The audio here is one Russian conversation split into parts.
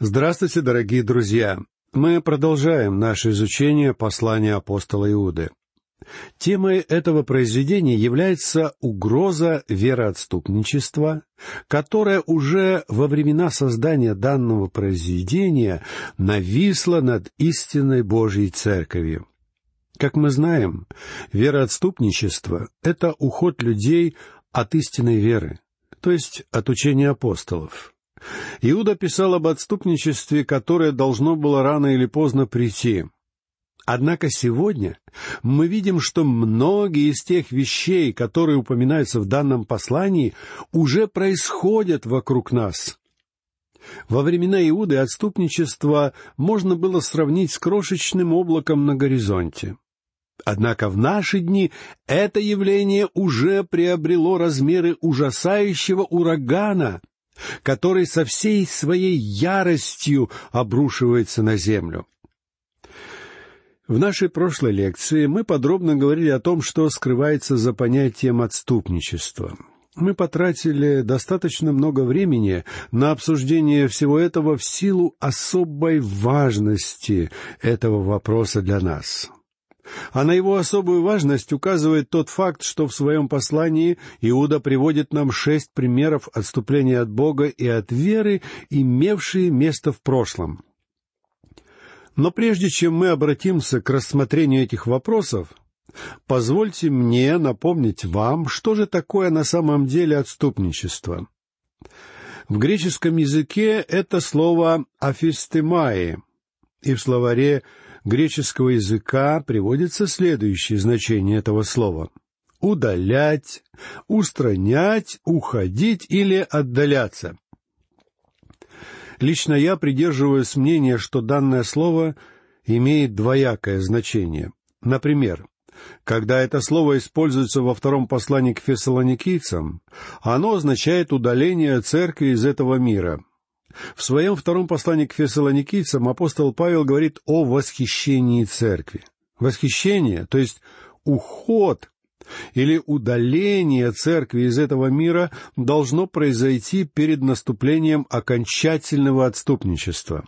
Здравствуйте, дорогие друзья! Мы продолжаем наше изучение послания апостола Иуды. Темой этого произведения является угроза вероотступничества, которая уже во времена создания данного произведения нависла над истинной Божьей Церковью. Как мы знаем, вероотступничество — это уход людей от истинной веры, то есть от учения апостолов. Иуда писал об отступничестве, которое должно было рано или поздно прийти. Однако сегодня мы видим, что многие из тех вещей, которые упоминаются в данном послании, уже происходят вокруг нас. Во времена Иуды отступничество можно было сравнить с крошечным облаком на горизонте. Однако в наши дни это явление уже приобрело размеры ужасающего урагана, который со всей своей яростью обрушивается на землю. В нашей прошлой лекции мы подробно говорили о том, что скрывается за понятием отступничества. Мы потратили достаточно много времени на обсуждение всего этого в силу особой важности этого вопроса для нас. А на его особую важность указывает тот факт, что в своем послании Иуда приводит нам шесть примеров отступления от Бога и от веры, имевшие место в прошлом. Но прежде чем мы обратимся к рассмотрению этих вопросов, позвольте мне напомнить вам, что же такое на самом деле отступничество. В греческом языке это слово «афистемаи», и в словаре греческого языка приводится следующее значение этого слова — удалять, устранять, уходить или отдаляться. Лично я придерживаюсь мнения, что данное слово имеет двоякое значение. Например, когда это слово используется во втором послании к фессалоникийцам, оно означает удаление церкви из этого мира, в своем втором послании к фессалоникийцам апостол Павел говорит о восхищении церкви. Восхищение, то есть уход или удаление церкви из этого мира должно произойти перед наступлением окончательного отступничества.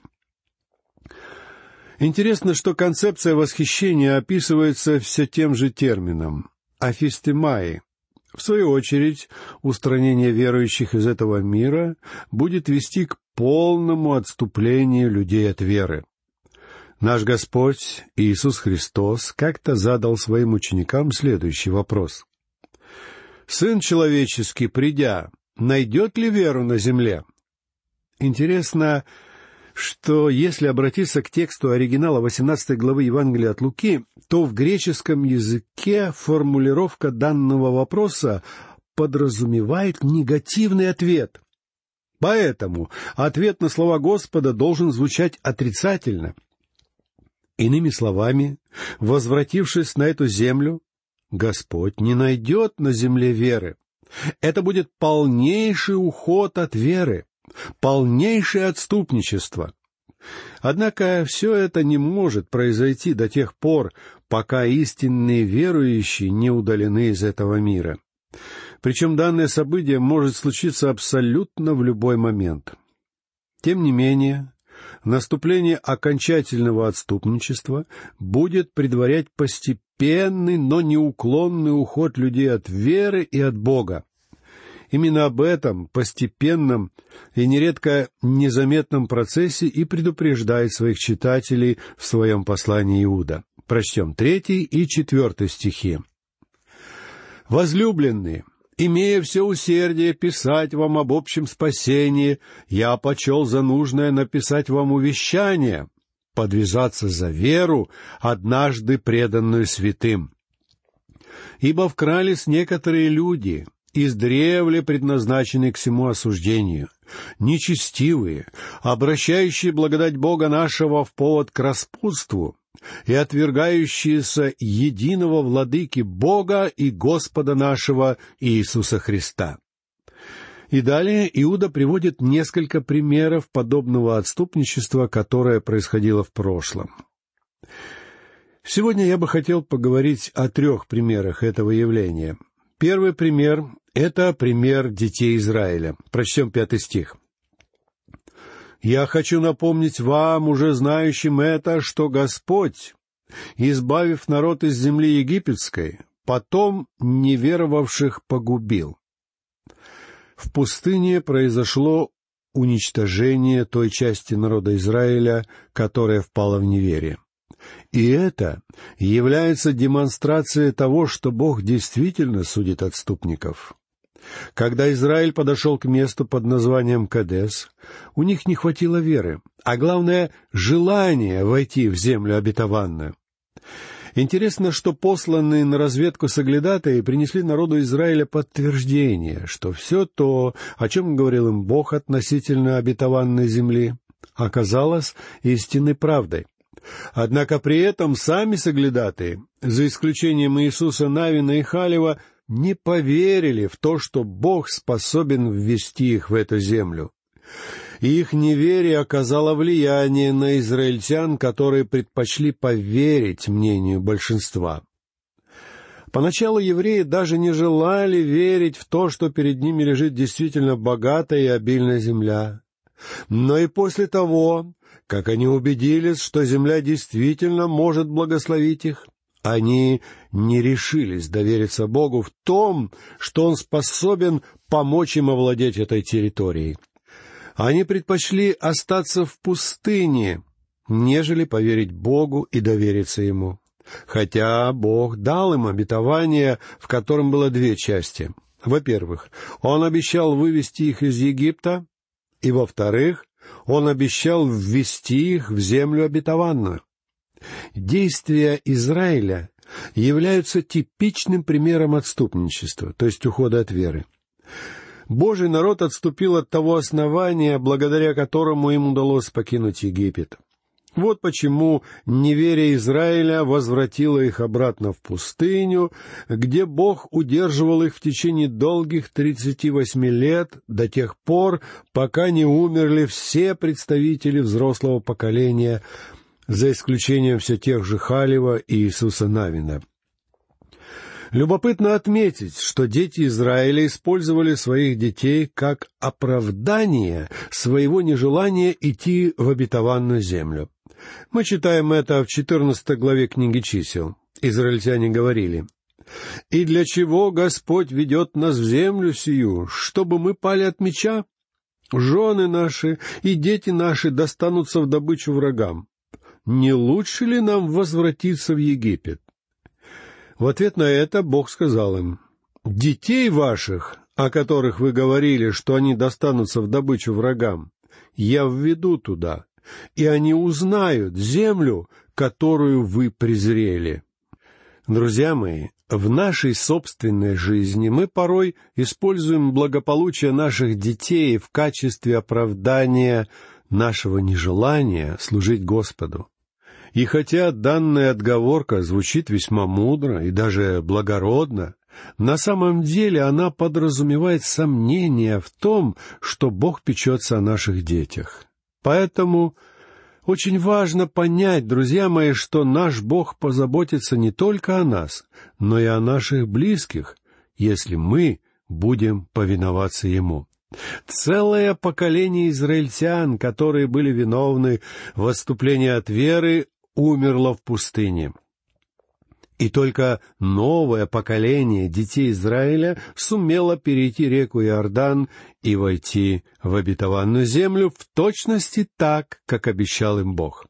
Интересно, что концепция восхищения описывается все тем же термином — афистемаи, в свою очередь, устранение верующих из этого мира будет вести к полному отступлению людей от веры. Наш Господь Иисус Христос как-то задал своим ученикам следующий вопрос. «Сын человеческий, придя, найдет ли веру на земле?» Интересно, что если обратиться к тексту оригинала 18 главы Евангелия от Луки, то в греческом языке формулировка данного вопроса подразумевает негативный ответ. Поэтому ответ на слова Господа должен звучать отрицательно. Иными словами, возвратившись на эту землю, Господь не найдет на земле веры. Это будет полнейший уход от веры полнейшее отступничество. Однако все это не может произойти до тех пор, пока истинные верующие не удалены из этого мира. Причем данное событие может случиться абсолютно в любой момент. Тем не менее, наступление окончательного отступничества будет предварять постепенный, но неуклонный уход людей от веры и от Бога. Именно об этом постепенном и нередко незаметном процессе и предупреждает своих читателей в своем послании Иуда. Прочтем третий и четвертый стихи. «Возлюбленные, имея все усердие писать вам об общем спасении, я почел за нужное написать вам увещание, подвязаться за веру, однажды преданную святым. Ибо вкрались некоторые люди, издревле предназначены к всему осуждению, нечестивые, обращающие благодать Бога нашего в повод к распутству и отвергающиеся единого владыки Бога и Господа нашего Иисуса Христа. И далее Иуда приводит несколько примеров подобного отступничества, которое происходило в прошлом. Сегодня я бы хотел поговорить о трех примерах этого явления. Первый пример это пример детей Израиля. Прочтем пятый стих. Я хочу напомнить вам, уже знающим это, что Господь, избавив народ из земли египетской, потом неверовавших погубил. В пустыне произошло уничтожение той части народа Израиля, которая впала в неверие. И это является демонстрацией того, что Бог действительно судит отступников. Когда Израиль подошел к месту под названием Кадес, у них не хватило веры, а главное — желания войти в землю обетованную. Интересно, что посланные на разведку соглядатые принесли народу Израиля подтверждение, что все то, о чем говорил им Бог относительно обетованной земли, оказалось истинной правдой. Однако при этом сами соглядатые, за исключением Иисуса Навина и Халева, не поверили в то, что Бог способен ввести их в эту землю. Их неверие оказало влияние на израильтян, которые предпочли поверить мнению большинства. Поначалу евреи даже не желали верить в то, что перед ними лежит действительно богатая и обильная земля. Но и после того, как они убедились, что земля действительно может благословить их, они не решились довериться Богу в том, что Он способен помочь им овладеть этой территорией. Они предпочли остаться в пустыне, нежели поверить Богу и довериться Ему. Хотя Бог дал им обетование, в котором было две части. Во-первых, Он обещал вывести их из Египта, и, во-вторых, Он обещал ввести их в землю обетованную. Действия Израиля являются типичным примером отступничества, то есть ухода от веры. Божий народ отступил от того основания, благодаря которому им удалось покинуть Египет. Вот почему неверие Израиля возвратило их обратно в пустыню, где Бог удерживал их в течение долгих тридцати восьми лет, до тех пор, пока не умерли все представители взрослого поколения, за исключением все тех же Халева и Иисуса Навина. Любопытно отметить, что дети Израиля использовали своих детей как оправдание своего нежелания идти в обетованную землю. Мы читаем это в 14 главе книги чисел. Израильтяне говорили, «И для чего Господь ведет нас в землю сию, чтобы мы пали от меча? Жены наши и дети наши достанутся в добычу врагам не лучше ли нам возвратиться в Египет? В ответ на это Бог сказал им, «Детей ваших, о которых вы говорили, что они достанутся в добычу врагам, я введу туда, и они узнают землю, которую вы презрели». Друзья мои, в нашей собственной жизни мы порой используем благополучие наших детей в качестве оправдания нашего нежелания служить Господу. И хотя данная отговорка звучит весьма мудро и даже благородно, на самом деле она подразумевает сомнение в том, что Бог печется о наших детях. Поэтому очень важно понять, друзья мои, что наш Бог позаботится не только о нас, но и о наших близких, если мы будем повиноваться Ему. Целое поколение израильтян, которые были виновны в отступлении от веры, умерло в пустыне. И только новое поколение детей Израиля сумело перейти реку Иордан и войти в обетованную землю в точности так, как обещал им Бог.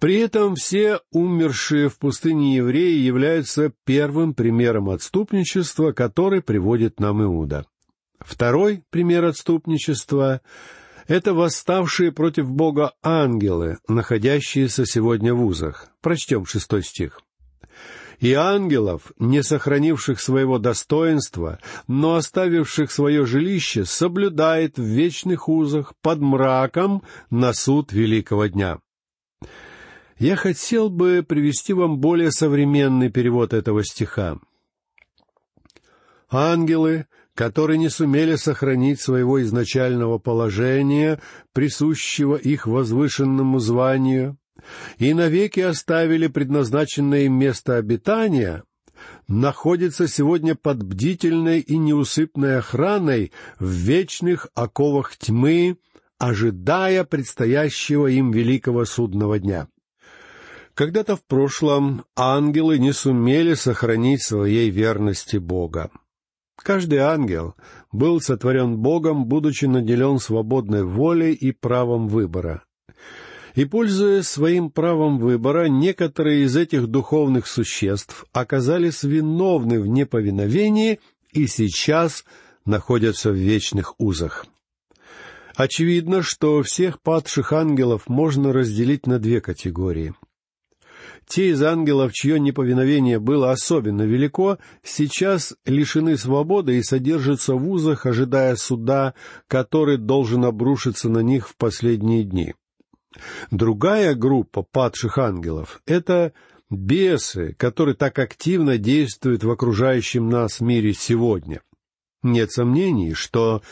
При этом все умершие в пустыне евреи являются первым примером отступничества, который приводит нам Иуда. Второй пример отступничества — это восставшие против Бога ангелы, находящиеся сегодня в узах. Прочтем шестой стих. «И ангелов, не сохранивших своего достоинства, но оставивших свое жилище, соблюдает в вечных узах под мраком на суд великого дня». Я хотел бы привести вам более современный перевод этого стиха. Ангелы, которые не сумели сохранить своего изначального положения, присущего их возвышенному званию, и навеки оставили предназначенное им место обитания, находится сегодня под бдительной и неусыпной охраной в вечных оковах тьмы, ожидая предстоящего им великого судного дня. Когда-то в прошлом ангелы не сумели сохранить своей верности Бога. Каждый ангел был сотворен Богом, будучи наделен свободной волей и правом выбора. И, пользуясь своим правом выбора, некоторые из этих духовных существ оказались виновны в неповиновении и сейчас находятся в вечных узах. Очевидно, что всех падших ангелов можно разделить на две категории — те из ангелов, чье неповиновение было особенно велико, сейчас лишены свободы и содержатся в узах, ожидая суда, который должен обрушиться на них в последние дни. Другая группа падших ангелов — это бесы, которые так активно действуют в окружающем нас мире сегодня. Нет сомнений, что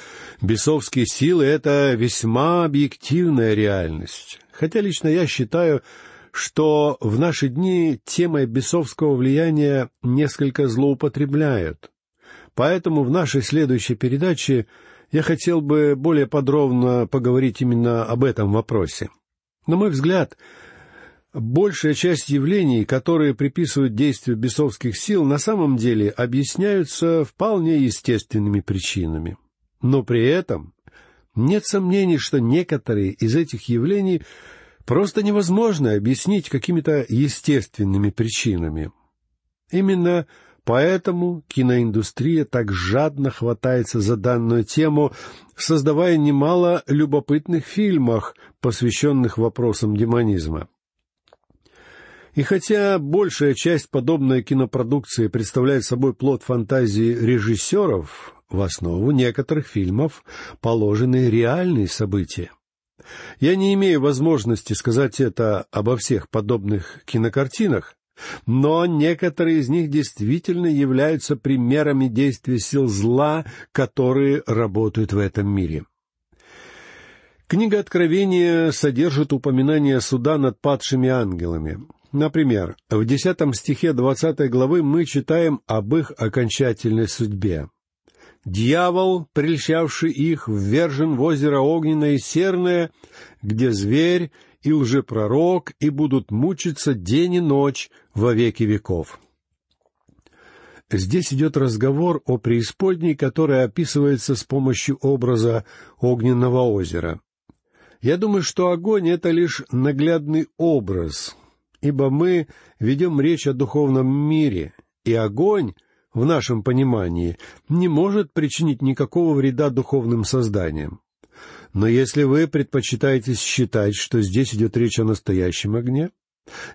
бесовские силы — это весьма объективная реальность. Хотя лично я считаю, что в наши дни темой бесовского влияния несколько злоупотребляют. Поэтому в нашей следующей передаче я хотел бы более подробно поговорить именно об этом вопросе. На мой взгляд, большая часть явлений, которые приписывают действию бесовских сил, на самом деле объясняются вполне естественными причинами. Но при этом нет сомнений, что некоторые из этих явлений просто невозможно объяснить какими-то естественными причинами. Именно поэтому киноиндустрия так жадно хватается за данную тему, создавая немало любопытных фильмов, посвященных вопросам демонизма. И хотя большая часть подобной кинопродукции представляет собой плод фантазии режиссеров, в основу некоторых фильмов положены реальные события. Я не имею возможности сказать это обо всех подобных кинокартинах, но некоторые из них действительно являются примерами действия сил зла, которые работают в этом мире. Книга Откровения содержит упоминание суда над падшими ангелами. Например, в десятом стихе двадцатой главы мы читаем об их окончательной судьбе. Дьявол, прельщавший их, ввержен в озеро огненное и серное, где зверь и лжепророк и будут мучиться день и ночь во веки веков. Здесь идет разговор о преисподней, которая описывается с помощью образа огненного озера. Я думаю, что огонь — это лишь наглядный образ, ибо мы ведем речь о духовном мире, и огонь — в нашем понимании, не может причинить никакого вреда духовным созданиям. Но если вы предпочитаете считать, что здесь идет речь о настоящем огне,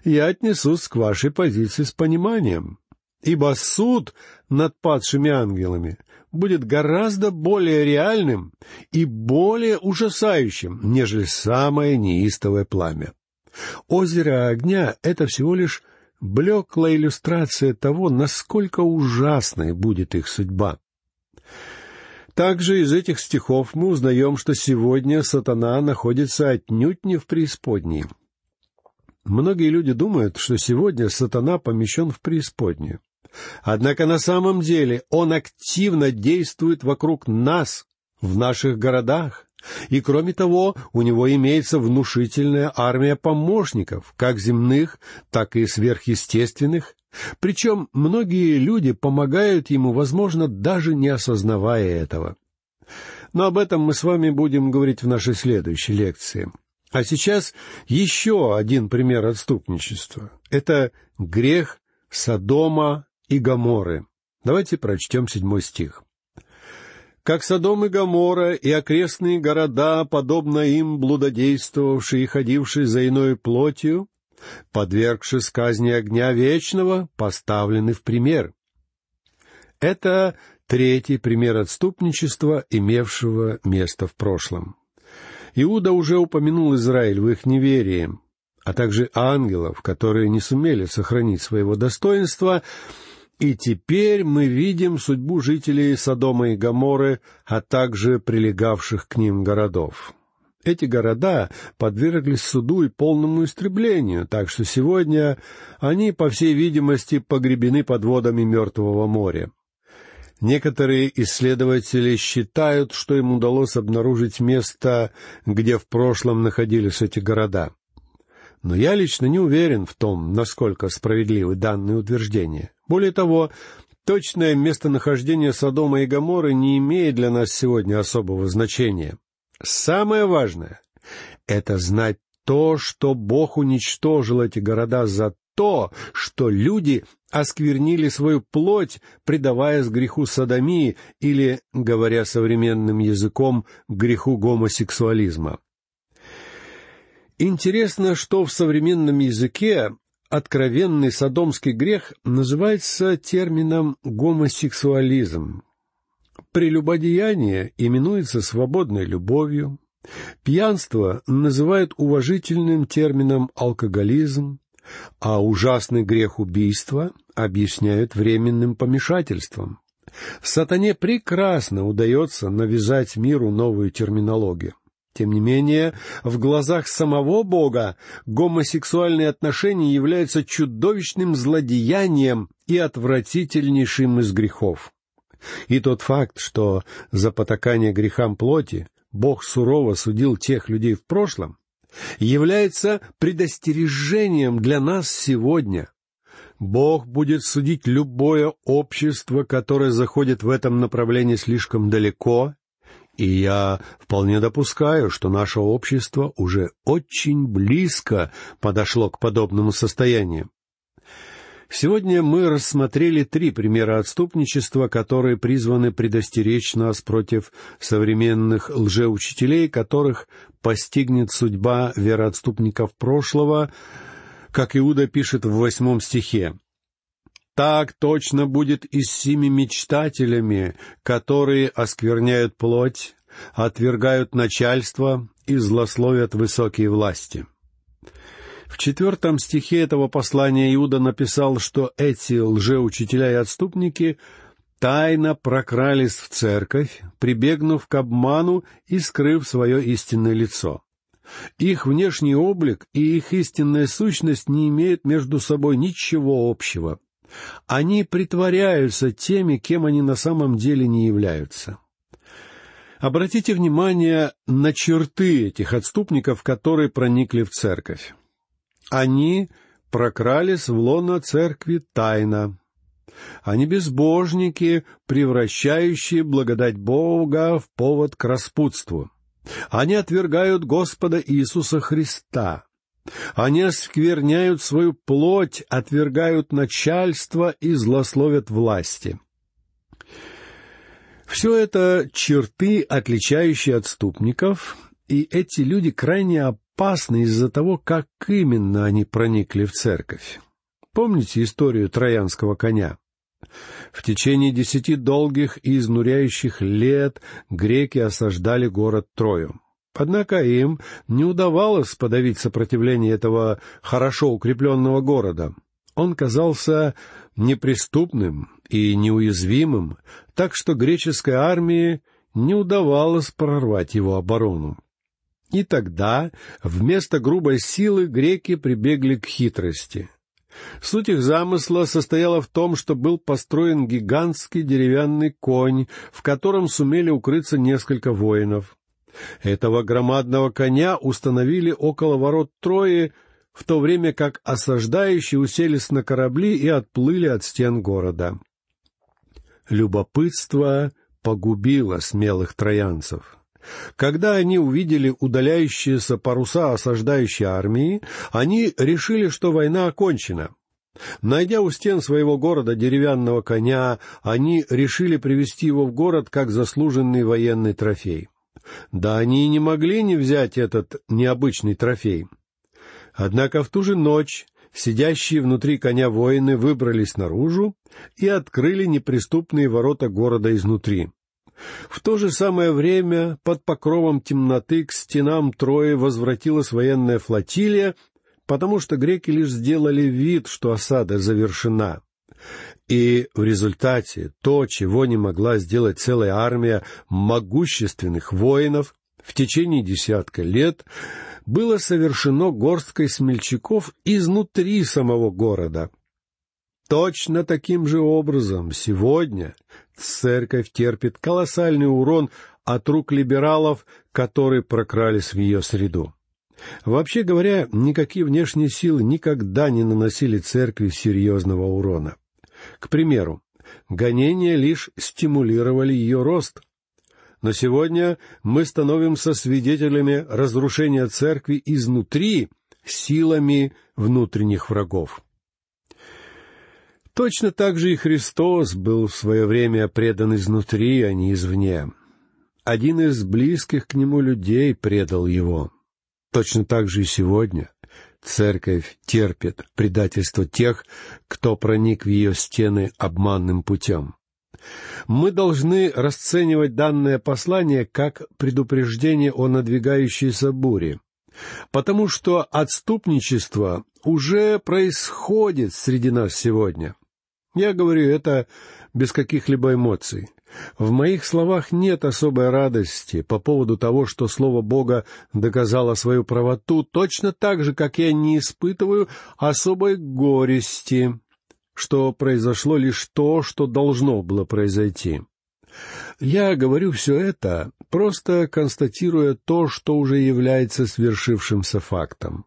я отнесусь к вашей позиции с пониманием, ибо суд над падшими ангелами будет гораздо более реальным и более ужасающим, нежели самое неистовое пламя. Озеро огня — это всего лишь блеклая иллюстрация того, насколько ужасной будет их судьба. Также из этих стихов мы узнаем, что сегодня сатана находится отнюдь не в преисподней. Многие люди думают, что сегодня сатана помещен в преисподнюю. Однако на самом деле он активно действует вокруг нас, в наших городах, и кроме того, у него имеется внушительная армия помощников, как земных, так и сверхъестественных, причем многие люди помогают ему, возможно, даже не осознавая этого. Но об этом мы с вами будем говорить в нашей следующей лекции. А сейчас еще один пример отступничества. Это грех Содома и Гоморы. Давайте прочтем седьмой стих как Содом и Гомора и окрестные города, подобно им блудодействовавшие и ходившие за иной плотью, подвергшись казни огня вечного, поставлены в пример. Это третий пример отступничества, имевшего место в прошлом. Иуда уже упомянул Израиль в их неверии, а также ангелов, которые не сумели сохранить своего достоинства, и теперь мы видим судьбу жителей Содома и Гоморы, а также прилегавших к ним городов. Эти города подверглись суду и полному истреблению, так что сегодня они, по всей видимости, погребены под водами Мертвого моря. Некоторые исследователи считают, что им удалось обнаружить место, где в прошлом находились эти города. Но я лично не уверен в том, насколько справедливы данные утверждения. Более того, точное местонахождение Содома и Гоморры не имеет для нас сегодня особого значения. Самое важное — это знать то, что Бог уничтожил эти города за то, что люди осквернили свою плоть, предаваясь греху садомии или, говоря современным языком, греху гомосексуализма. Интересно, что в современном языке откровенный садомский грех называется термином гомосексуализм. Прелюбодеяние именуется свободной любовью, пьянство называют уважительным термином алкоголизм, а ужасный грех убийства объясняют временным помешательством. Сатане прекрасно удается навязать миру новую терминологию. Тем не менее, в глазах самого Бога гомосексуальные отношения являются чудовищным злодеянием и отвратительнейшим из грехов. И тот факт, что за потакание грехам плоти Бог сурово судил тех людей в прошлом, является предостережением для нас сегодня. Бог будет судить любое общество, которое заходит в этом направлении слишком далеко, и я вполне допускаю, что наше общество уже очень близко подошло к подобному состоянию. Сегодня мы рассмотрели три примера отступничества, которые призваны предостеречь нас против современных лжеучителей, которых постигнет судьба вероотступников прошлого, как Иуда пишет в восьмом стихе. «Так точно будет и с сими мечтателями, которые оскверняют плоть, отвергают начальство и злословят высокие власти». В четвертом стихе этого послания Иуда написал, что эти лжеучителя и отступники тайно прокрались в церковь, прибегнув к обману и скрыв свое истинное лицо. Их внешний облик и их истинная сущность не имеют между собой ничего общего. Они притворяются теми, кем они на самом деле не являются. Обратите внимание на черты этих отступников, которые проникли в церковь. Они прокрались в лоно церкви тайно. Они безбожники, превращающие благодать Бога в повод к распутству. Они отвергают Господа Иисуса Христа. Они оскверняют свою плоть, отвергают начальство и злословят власти. Все это черты, отличающие отступников, и эти люди крайне опасны из-за того, как именно они проникли в церковь. Помните историю троянского коня? В течение десяти долгих и изнуряющих лет греки осаждали город Трою. Однако им не удавалось подавить сопротивление этого хорошо укрепленного города. Он казался неприступным и неуязвимым, так что греческой армии не удавалось прорвать его оборону. И тогда вместо грубой силы греки прибегли к хитрости. Суть их замысла состояла в том, что был построен гигантский деревянный конь, в котором сумели укрыться несколько воинов. Этого громадного коня установили около ворот Трои, в то время как осаждающие уселись на корабли и отплыли от стен города. Любопытство погубило смелых троянцев. Когда они увидели удаляющиеся паруса осаждающей армии, они решили, что война окончена. Найдя у стен своего города деревянного коня, они решили привести его в город как заслуженный военный трофей. Да они и не могли не взять этот необычный трофей. Однако в ту же ночь сидящие внутри коня воины выбрались наружу и открыли неприступные ворота города изнутри. В то же самое время под покровом темноты к стенам Трои возвратилась военная флотилия, потому что греки лишь сделали вид, что осада завершена. И в результате то, чего не могла сделать целая армия могущественных воинов в течение десятка лет, было совершено горсткой смельчаков изнутри самого города. Точно таким же образом сегодня церковь терпит колоссальный урон от рук либералов, которые прокрались в ее среду. Вообще говоря, никакие внешние силы никогда не наносили церкви серьезного урона. К примеру, гонения лишь стимулировали ее рост. Но сегодня мы становимся свидетелями разрушения церкви изнутри силами внутренних врагов. Точно так же и Христос был в свое время предан изнутри, а не извне. Один из близких к нему людей предал его. Точно так же и сегодня церковь терпит предательство тех, кто проник в ее стены обманным путем. Мы должны расценивать данное послание как предупреждение о надвигающейся буре, потому что отступничество уже происходит среди нас сегодня. Я говорю это без каких-либо эмоций. В моих словах нет особой радости по поводу того, что Слово Бога доказало свою правоту, точно так же, как я не испытываю особой горести, что произошло лишь то, что должно было произойти. Я говорю все это, просто констатируя то, что уже является свершившимся фактом.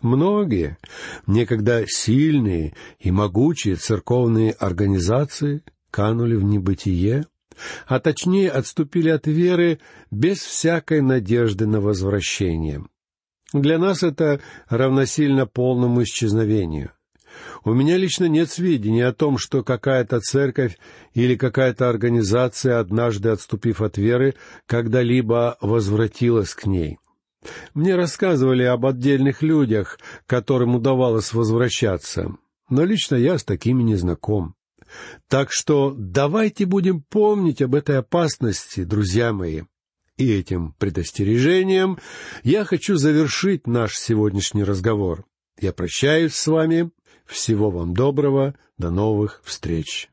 Многие, некогда сильные и могучие церковные организации канули в небытие, а точнее отступили от веры без всякой надежды на возвращение. Для нас это равносильно полному исчезновению. У меня лично нет сведений о том, что какая-то церковь или какая-то организация, однажды отступив от веры, когда-либо возвратилась к ней — мне рассказывали об отдельных людях, которым удавалось возвращаться, но лично я с такими не знаком. Так что давайте будем помнить об этой опасности, друзья мои. И этим предостережением я хочу завершить наш сегодняшний разговор. Я прощаюсь с вами. Всего вам доброго. До новых встреч.